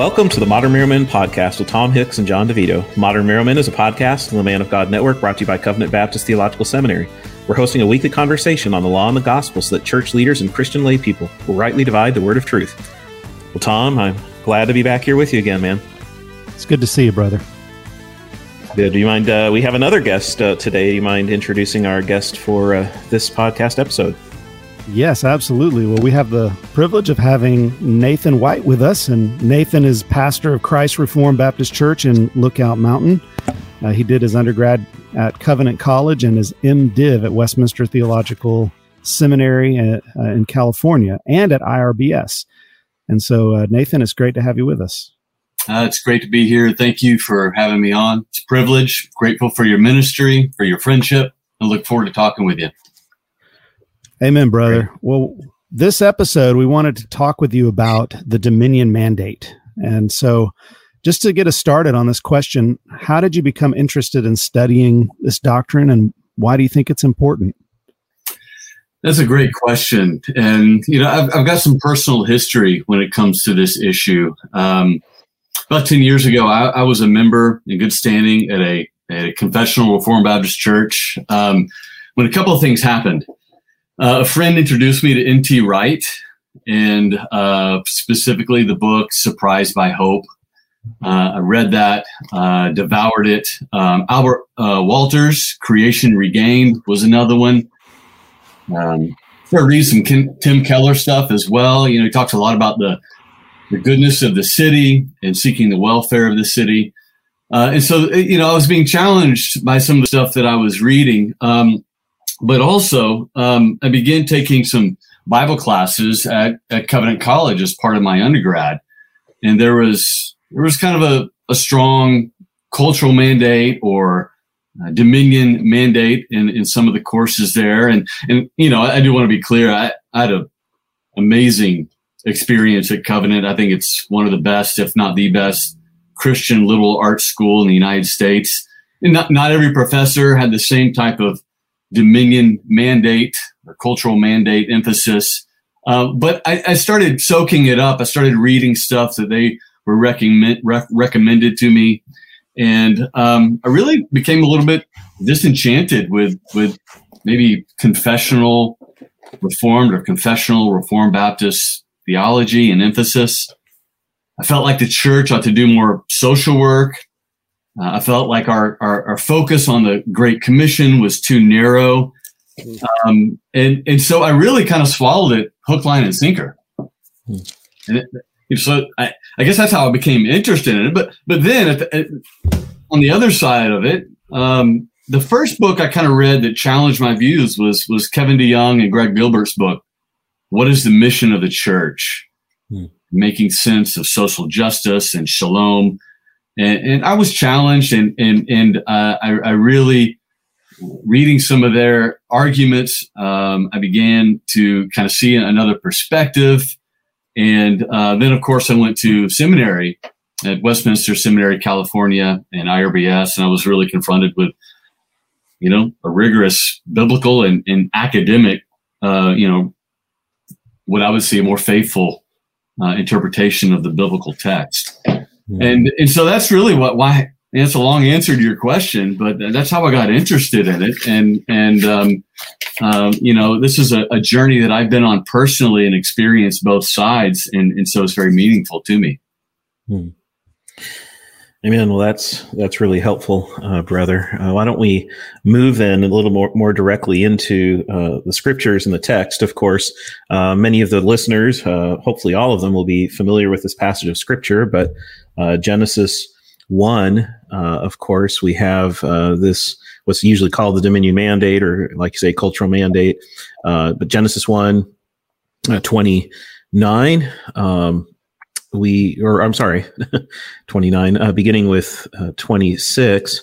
Welcome to the Modern Marrow Men podcast with Tom Hicks and John Divito. Modern Marrow Men is a podcast on the Man of God Network brought to you by Covenant Baptist Theological Seminary. We're hosting a weekly conversation on the law and the gospel so that church leaders and Christian lay people will rightly divide the word of truth. Well, Tom, I'm glad to be back here with you again, man. It's good to see you, brother. Good. Do you mind? Uh, we have another guest uh, today. Do you mind introducing our guest for uh, this podcast episode? Yes, absolutely. Well, we have the privilege of having Nathan White with us, and Nathan is pastor of Christ Reformed Baptist Church in Lookout Mountain. Uh, he did his undergrad at Covenant College and his MDiv at Westminster Theological Seminary uh, uh in California and at IRBS. And so, uh, Nathan, it's great to have you with us. Uh, it's great to be here. Thank you for having me on. It's a privilege. Grateful for your ministry, for your friendship. and look forward to talking with you. Amen, brother. Great. Well, this episode, we wanted to talk with you about the Dominion Mandate. And so, just to get us started on this question, how did you become interested in studying this doctrine and why do you think it's important? That's a great question. And, you know, I've, I've got some personal history when it comes to this issue. Um, about 10 years ago, I, I, was a member in good standing at a, at a confessional Reformed Baptist church um, when a couple of things happened. Uh, a friend introduced me to N.T. Wright and uh, specifically the book Surprised by Hope. Uh, I read that, devoured it. Um, Albert Wolters, Creation Regained, was another one. Um, started reading some Kim, Tim Keller stuff as well. You know, he talks a lot about the the goodness of the city and seeking the welfare of the city. Uh, and so, you know, I was being challenged by some of the stuff that I was reading. Um, but also um, I began taking some Bible classes at, at Covenant College as part of my undergrad, and there was there was kind of a, a strong cultural mandate or dominion mandate in, in some of the courses there, and and you know I do want to be clear I, I had an amazing experience at Covenant. I think it's one of the best, if not the best, Christian liberal arts school in the United States. And not, not every professor had the same type of dominion mandate or cultural mandate emphasis. Uh, but I, I, started soaking it up. I started reading stuff that they were recommend, rec- recommended to me, and um, I really became a little bit disenchanted with with maybe confessional reformed or confessional reformed Baptist theology and emphasis. I felt like the church ought to do more social work, uh, I felt like our, our, our focus on the Great Commission was too narrow, um, and and so I really kind of swallowed it hook, line, and sinker. And it, so I, I guess that's how I became interested in it. But but then at the, at, on the other side of it, um, the first book I kind of read that challenged my views was was Kevin DeYoung and Greg Gilbert's book. What is the mission of the church? Hmm. Making sense of social justice and shalom and, and I was challenged, and and and uh, I, I, really reading some of their arguments. Um, I began to kind of see another perspective, and uh, then of course I went to seminary at Westminster Seminary, California, and IRBS, and I was really confronted with you know a rigorous biblical and, and academic, uh, you know, what I would see a more faithful uh, interpretation of the biblical text. And and so that's really what why it's a long answer to your question, but that's how I got interested in it. And and um, um, you know, this is a, a, journey that I've been on personally and experienced both sides, and, and so it's very meaningful to me. Hmm. Amen. Well, that's that's really helpful, uh, brother. Uh, why don't we move then a little more more directly into uh, the scriptures and the text? Of course, uh, many of the listeners, uh, hopefully all of them, will be familiar with this passage of scripture. But uh, Genesis one, of course, we have this what's usually called the Dominion Mandate, or like you say, cultural mandate. but Genesis one, twenty nine. Um, we, or I'm sorry, 29, uh, beginning with uh, 26.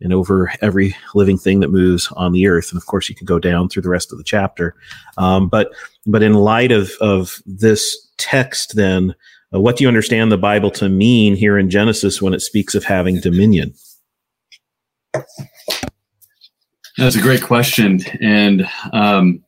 and over every living thing that moves on the earth. And of course, you can go down through the rest of the chapter. Um, but but in light of of this text, then uh, what do you understand the Bible to mean here in Genesis when it speaks of having dominion? That's a great question, and um,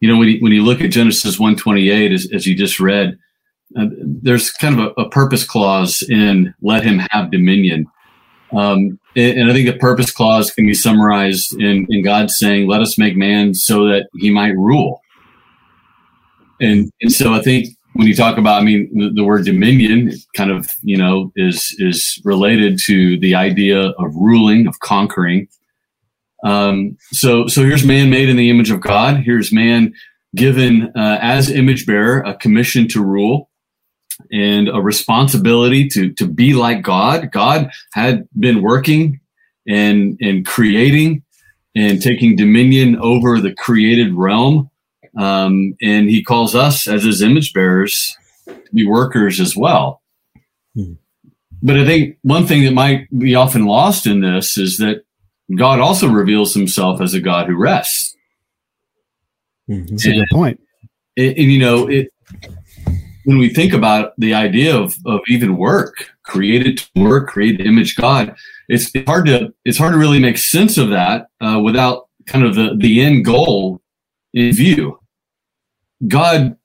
you know when you, when you look at Genesis one twenty eight, as, as you just read, uh, there's kind of a, a, purpose clause in "let him have dominion," um, and, I think the purpose clause can be summarized in, in God saying, "Let us make man so that he might rule." And and so I think when you talk about, I mean, the, the word dominion kind of you know is is related to the idea of ruling, of conquering um, so, so here's man made in the image of God. Here's man given uh, as image bearer a commission to rule and a responsibility to to be like God. God had been working and and creating and taking dominion over the created realm, um, and He calls us as His image bearers to be workers as well. Hmm. But I think one thing that might be often lost in this is that God also reveals himself as a God who rests. Mm-hmm. That's and, a good point. And, and, you know, it, when we think about the idea of, of even work, created to work, created image God, it's, hard to it's hard to really make sense of that uh, without kind of the, the end goal in view. God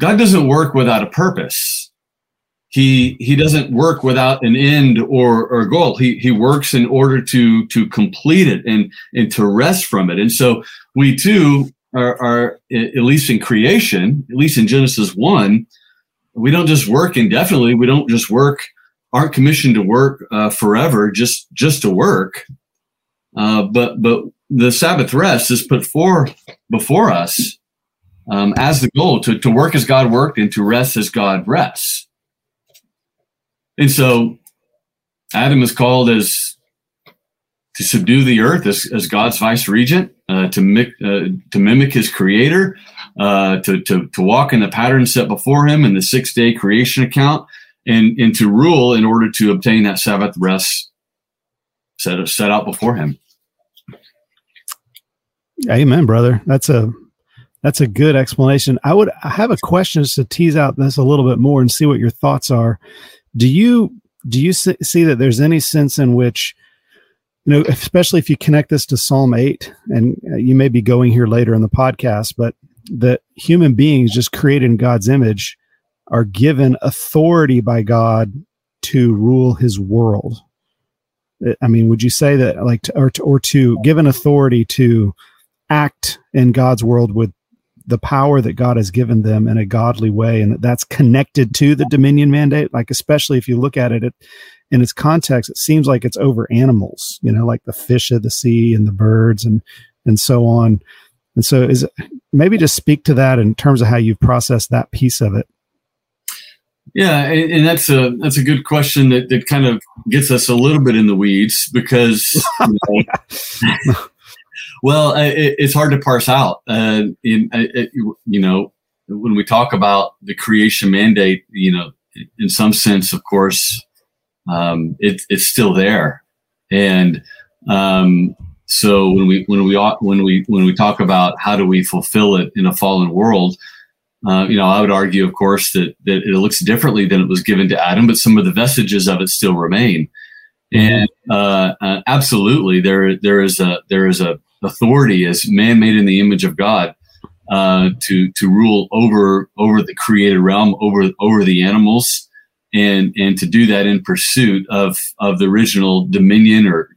God doesn't work without a purpose. He he doesn't work without an end or or goal. He he works in order to to complete it and and to rest from it. And so we too are, are at least in creation at least in genesis 1 we don't just work indefinitely. We don't just work aren't commissioned to work uh, forever just just to work. Uh, but but the sabbath rest is put for before us um, as the goal to, to work as god worked and to rest as god rests. And so Adam is called as to subdue the earth as, as God's vice regent, uh, to, uh, to mimic his creator, uh, to, to, to walk in the pattern set before him in the six day creation account, and, and to rule in order to obtain that Sabbath rest set, set out before him. Amen, brother. That's a that's a good explanation. I would I have a question just to tease out this a little bit more and see what your thoughts are. Do you do you see that there's any sense in which you know, especially if you connect this to Psalm 8, and uh, you may be going here later in the podcast, but that human beings just created in God's image are given authority by God to rule his world. Uh, I mean, would you say that like, to, or, to, or to given authority to act in God's world with the power that God has given them in a godly way, and that that's connected to the dominion mandate. Like, especially if you look at it, it in its context, it seems like it's over animals, you know, like the fish of the sea and the birds and and so on. And so, is maybe just speak to that in terms of how you've processed that piece of it. Yeah, and that's a that's a good question that, that kind of gets us a little bit in the weeds because you know, Well, it, it's hard to parse out. Uh, in, it, you know, when we talk about the creation mandate, you know, in some sense, of course, um, it, it's still there, and um, so when we when we when we when we talk about how do we fulfill it in a fallen world, uh, you know, I would argue, of course, that that it looks differently than it was given to Adam, but some of the vestiges of it still remain. And uh, uh, absolutely, there there is a there is a authority as man made in the image of God uh, to to rule over over the created realm, over over the animals, and and to do that in pursuit of of the original dominion or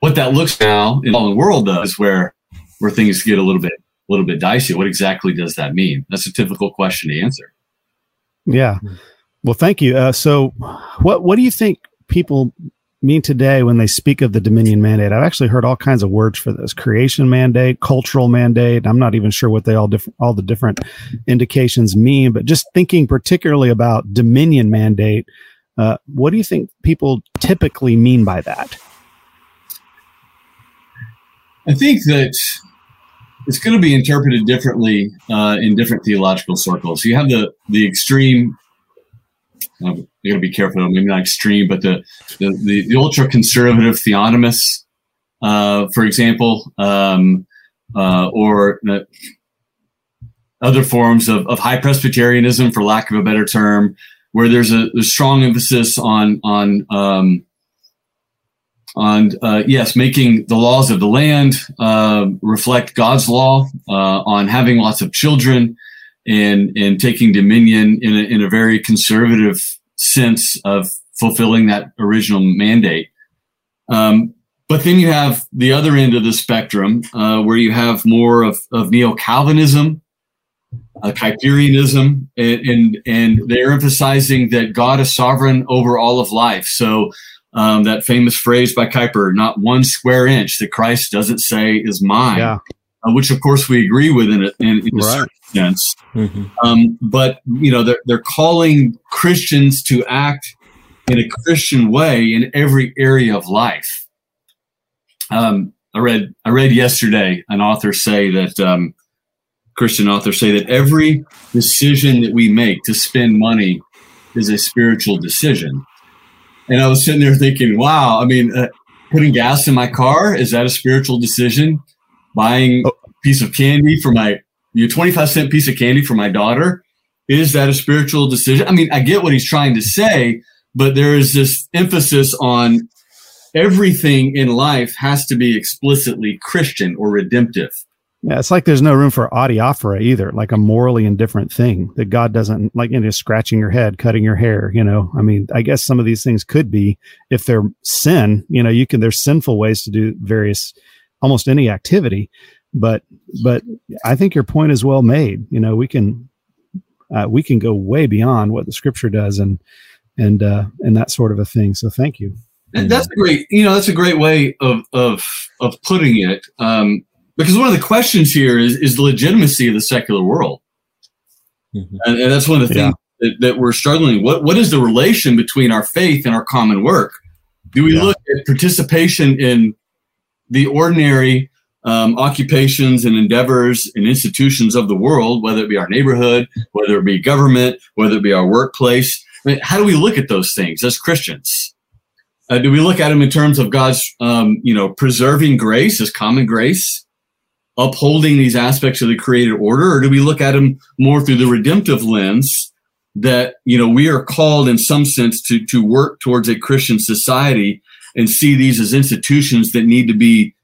what that looks now in the world does where where things get a little bit a little bit dicey. What exactly does that mean? That's a difficult question to answer. Yeah. Well, thank you. Uh, so, what what do you think people mean today when they speak of the Dominion mandate? I've actually heard all kinds of words for this: creation mandate, cultural mandate. I'm not even sure what they all different all the different indications mean. But just thinking particularly about Dominion mandate, uh, what do you think people typically mean by that? I think that it's going to be interpreted differently uh, in different theological circles. You have the the extreme you got to be careful, maybe not extreme, but the the, the, the ultra conservative theonomists, uh, for example, um, uh, or other forms of, of high Presbyterianism, for lack of a better term, where there's a, a strong emphasis on on um, on uh, yes, making the laws of the land uh, reflect God's law, uh, on having lots of children, and and taking dominion in a, in a very conservative sense of fulfilling that original mandate. Um, but then you have the other end of the spectrum, uh, where you have more of, of neo Calvinism, uh, Kuyperianism, and, and, and they're emphasizing that God is sovereign over all of life. So um, that famous phrase by Kuyper, "Not one square inch that Christ doesn't say is mine," yeah. uh, which of course we agree with in, a, in, in right. a certain sense. Mm-hmm. Um, but you know, they're, they're calling Christians to act in a Christian way in every area of life. Um, I read I read yesterday an author say that um, Christian author say that every decision that we make to spend money is a spiritual decision. And I was sitting there thinking, wow, I mean, uh, putting gas in my car is that a spiritual decision? Buying a piece of candy for my you know, 25 cent piece of candy for my daughter is that a spiritual decision? I mean, I get what he's trying to say, but there is this emphasis on everything in life has to be explicitly Christian or redemptive. Yeah, it's like there's no room for adiaphora either, like a morally indifferent thing that God doesn't like, you know, scratching your head, cutting your hair, you know. I mean, I guess some of these things could be if they're sin, you know, you can, there's sinful ways to do various, almost any activity. But, but I think your point is well made. You know, we can, uh, we can go way beyond what the scripture does and, and, uh, and that sort of a thing. So thank you. And that's a great, you know, that's a great way of, of, of putting it. Um, because one of the questions here is is the legitimacy of the secular world, mm-hmm. and, and, that's one of the things yeah. that, that, we're struggling. What what is the relation between our faith and our common work? Do we yeah. look at participation in the ordinary um, occupations and endeavors and institutions of the world, whether it be our neighborhood, whether it be government, whether it be our workplace? I mean, how do we look at those things as Christians? Uh, do we look at them in terms of God's, um, you know, preserving grace as common grace? Upholding these aspects of the created order, or do we look at them more through the redemptive lens that you know we are called in some sense to to work towards a Christian society and see these as institutions that need to be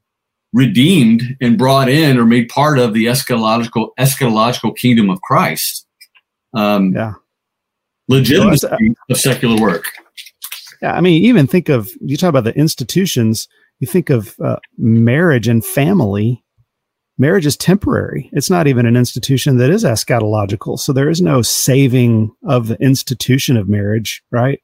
redeemed and brought in or made part of the eschatological eschatological kingdom of Christ. Um, yeah, legitimacy you know, of secular work. Yeah, I mean, even think of you talk about the institutions. You think of uh, marriage and family marriage is temporary. It's not even an institution that is eschatological. So there is no saving of the institution of marriage, right?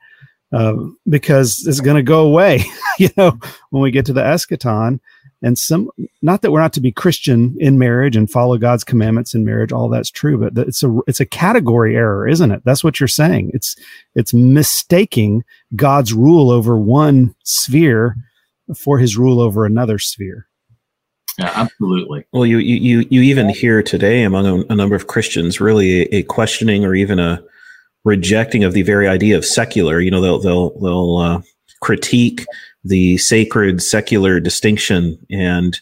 Uh, because it's going to go away, you know, when we get to the eschaton. And some, not that we're not to be Christian in marriage and follow God's commandments in marriage, all that's true, but it's a it's a category error, isn't it? That's what you're saying. It's it's mistaking God's rule over one sphere for His rule over another sphere. Yeah, absolutely. Well, you you you even hear today among a, a number of Christians really a, a, questioning or even a rejecting of the very idea of secular. You know, they'll they'll they'll uh, critique the sacred secular distinction, and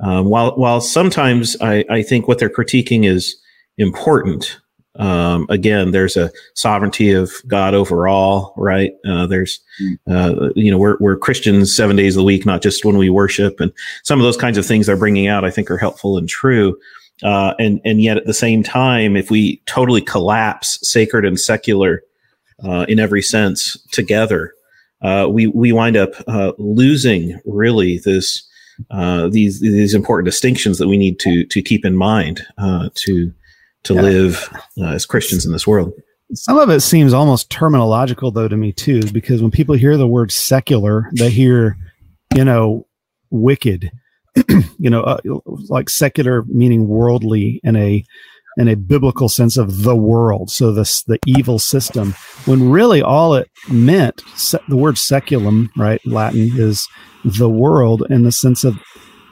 um, while while sometimes I, I think what they're critiquing is important, um, again, there's a sovereignty of God overall, right? Uh, there's, uh, you know, we're, we're Christians seven days a week, not just when we worship. And some of those kinds of things they're bringing out, I think are helpful and true. Uh, and, and yet at the same time, if we totally collapse sacred and secular, uh, in every sense together, uh, we, we wind up, uh, losing really this, these, these important distinctions that we need to, to keep in mind, to, to yeah. live uh, as Christians in this world. Some of it seems almost terminological, though, to me too, because when people hear the word secular, they hear, you know, wicked, you know, uh, like secular meaning worldly in a in a biblical sense of the world. So this the evil system, when really all it meant, se- the word saeculum, right, Latin is the world in the sense of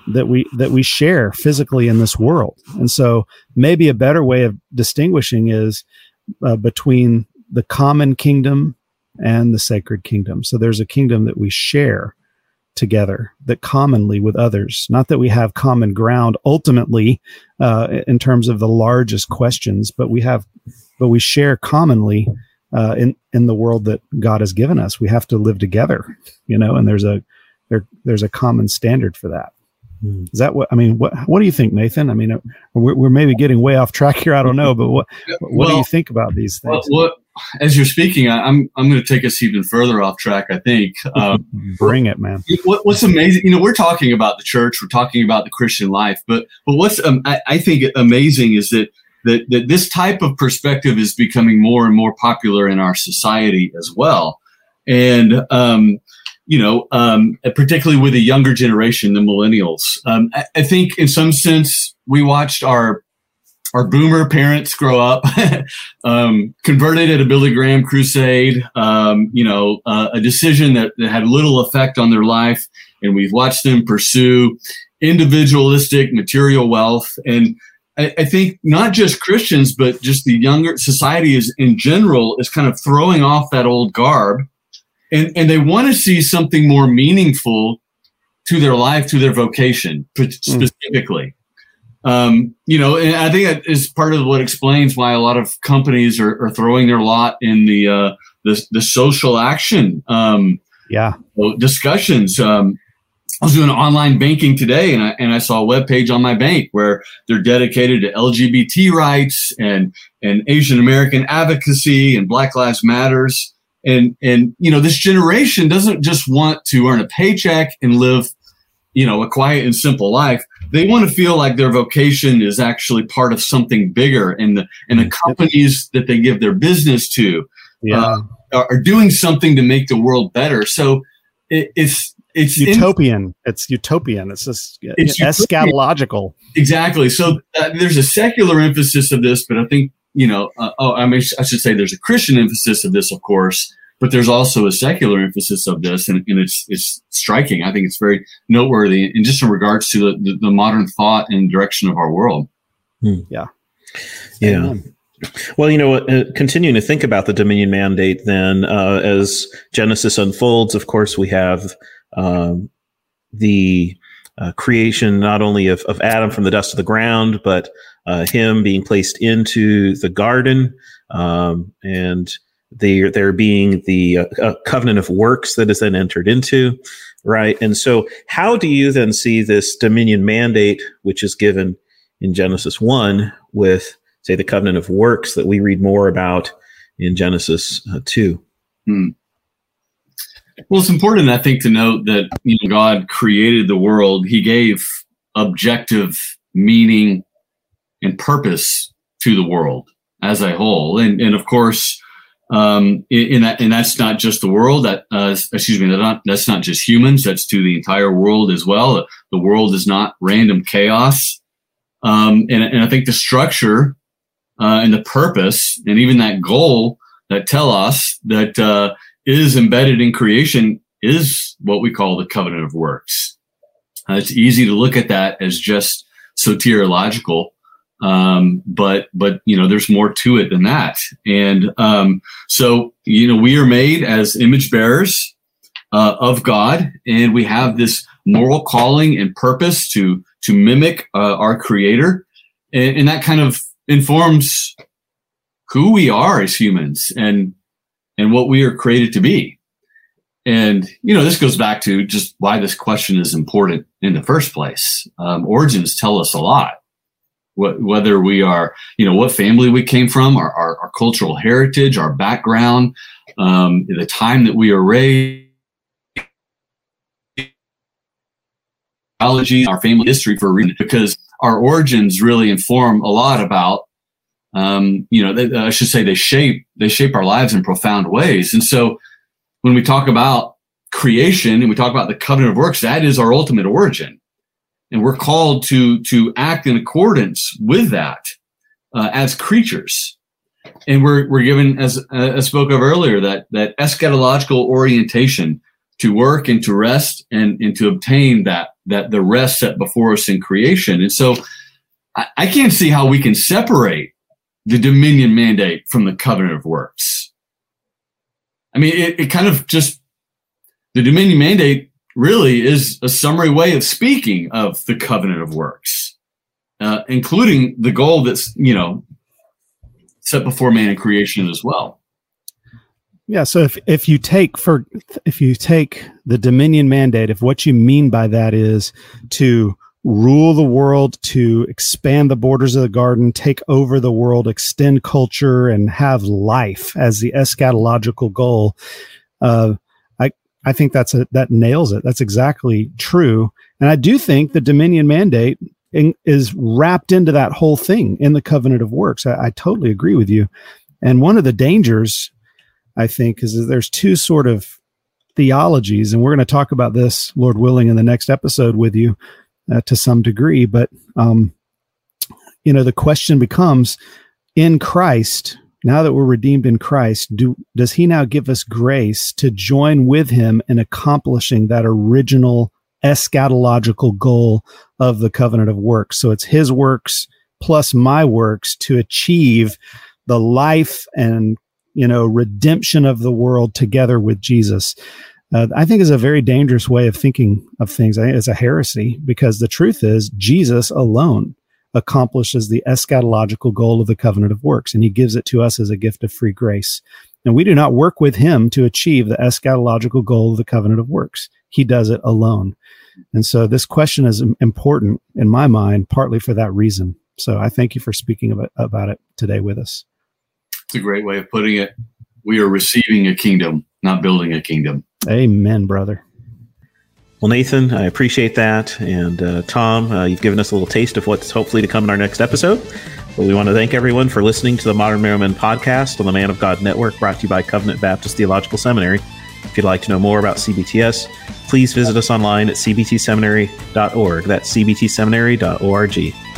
that we that we share physically in this world. And so maybe a better way of distinguishing is uh, between the common kingdom and the sacred kingdom. So there's a kingdom that we share together that commonly with others not that we have common ground ultimately uh, in terms of the largest questions but we have but we share commonly uh, in in the world that god has given us we have to live together you know and there's a there, there's a common standard for that. Is that what I mean? What What do you think, Nathan? I mean, uh, we're, we're maybe getting way off track here. I don't know, but what What well, do you think about these things? Well, as you're speaking, I, am I'm, I'm going to take us even further off track. I think. Um, Bring it, man. What, what's amazing, you know, we're talking about the church, we're talking about the Christian life, but but what's um, I, I think amazing is that that that this type of perspective is becoming more and more popular in our society as well, and um, you know, um, particularly with the younger generation, the millennials. Um, I, I, think in some sense we watched our our boomer parents grow up, um, converted at a Billy Graham crusade, um, you know, uh, a decision that, that had little effect on their life. And we've watched them pursue individualistic material wealth. And I, I, think not just Christians, but just the younger society is in general is kind of throwing off that old garb. And, and they want to see something more meaningful to their life, to their vocation hmm. specifically. Mm. Um, you know, and I think that is part of what explains why a lot of companies are, are throwing their lot in the uh, the, the social action. Um, yeah, discussions. Um, I was doing online banking today, and I and I saw a web page on my bank where they're dedicated to LGBT rights and and Asian American advocacy and Black Lives Matters. And and you know, this generation doesn't just want to earn a paycheck and live, you know, a quiet and simple life. They want to feel like their vocation is actually part of something bigger and the and the companies that they give their business to yeah. uh, are, are, doing something to make the world better. So it, it's it's utopian. In, it's utopian. It's just it's eschatological. exactly. So uh, there's a secular emphasis of this but i think you know uh, oh i mean i should say there's a christian emphasis of this of course but there's also a secular emphasis of this, and, and it's it's striking. I think it's very noteworthy, and just in regards to the, the, the modern thought and direction of our world. Hmm. Yeah, yeah. Amen. Well, you know, uh, continuing to think about the Dominion mandate, then uh, as Genesis unfolds, of course, we have um, the uh, creation not only of, of Adam from the dust of the ground, but uh, him being placed into the garden um, and there there being the uh, uh, covenant of works that is then entered into right and so how do you then see this dominion mandate which is given in genesis 1 with say the covenant of works that we read more about in genesis uh, 2 hmm. Well it's important i think to note that you know god created the world he gave objective meaning and purpose to the world as a whole and and of course um, in, that, and that's not just the world. That uh, excuse me, not, that's not just humans. That's to the entire world as well. The world is not random chaos. Um, and, and I think the structure uh, and the purpose, and even that goal that tell us that uh, is embedded in creation is what we call the covenant of works. Uh, it's easy to look at that as just soteriological, um, but but you know, there's more to it than that. And um, so you know, we are made as image bearers uh, of God, and we have this moral calling and purpose to to mimic uh, our Creator, and, and that kind of informs who we are as humans and and what we are created to be. And you know, this goes back to just why this question is important in the first place. Um, origins tell us a lot whether we are, you know, what family we came from, our, our, our cultural heritage, our background, um, the time that we are raised, our family history for a reason, because our origins really inform a lot about, um, you know, they, I should say they shape they shape our lives in profound ways. And so, when we talk about creation and we talk about the covenant of works, that is our ultimate origin. And we're called to to act in accordance with that uh, as creatures. And we're we're given as uh, I spoke of earlier that that eschatological orientation to work and to rest and and to obtain that that the rest set before us in creation. And so I, I can't see how we can separate the dominion mandate from the covenant of works I mean, it, it kind of just the dominion mandate really is a summary way of speaking of the covenant of works, uh, including the goal that's you know set before man in creation as well. Yeah, so if if you take for if you take the dominion mandate, if what you mean by that is to rule the world, to expand the borders of the garden, take over the world, extend culture, and have life as the eschatological goal. Uh, I I think that's a that nails it. That's exactly true, and I do think the Dominion mandate in, is wrapped into that whole thing in the covenant of works. I, I totally agree with you. And one of the dangers, I think, is that there's two sort of theologies, and we're going to talk about this, Lord willing, in the next episode with you uh, to some degree. But, um, you know, the question becomes in Christ, now that we're redeemed in Christ, do, does he now give us grace to join with him in accomplishing that original eschatological goal of the covenant of works? So it's his works plus my works to achieve the life and you know redemption of the world together with Jesus uh, I think is a very dangerous way of thinking of things. I think it's a heresy because the truth is Jesus alone accomplishes the eschatological goal of the covenant of works, and he gives it to us as a gift of free grace. And we do not work with him to achieve the eschatological goal of the covenant of works. He does it alone. And so this question is important in my mind, partly for that reason. So I thank you for speaking about, about it today with us. It's a great way of putting it. We are receiving a kingdom, not building a kingdom. Amen, brother. Well, Nathan, I appreciate that. And uh, Tom, uh, you've given us a little taste of what's hopefully to come in our next episode. But we want to thank everyone for listening to the Modern Marrow Men podcast on the Man of God Network, brought to you by Covenant Baptist Theological Seminary. If you'd like to know more about CBTS, please visit us online at cbtseminary.org. That's cbtseminary.org.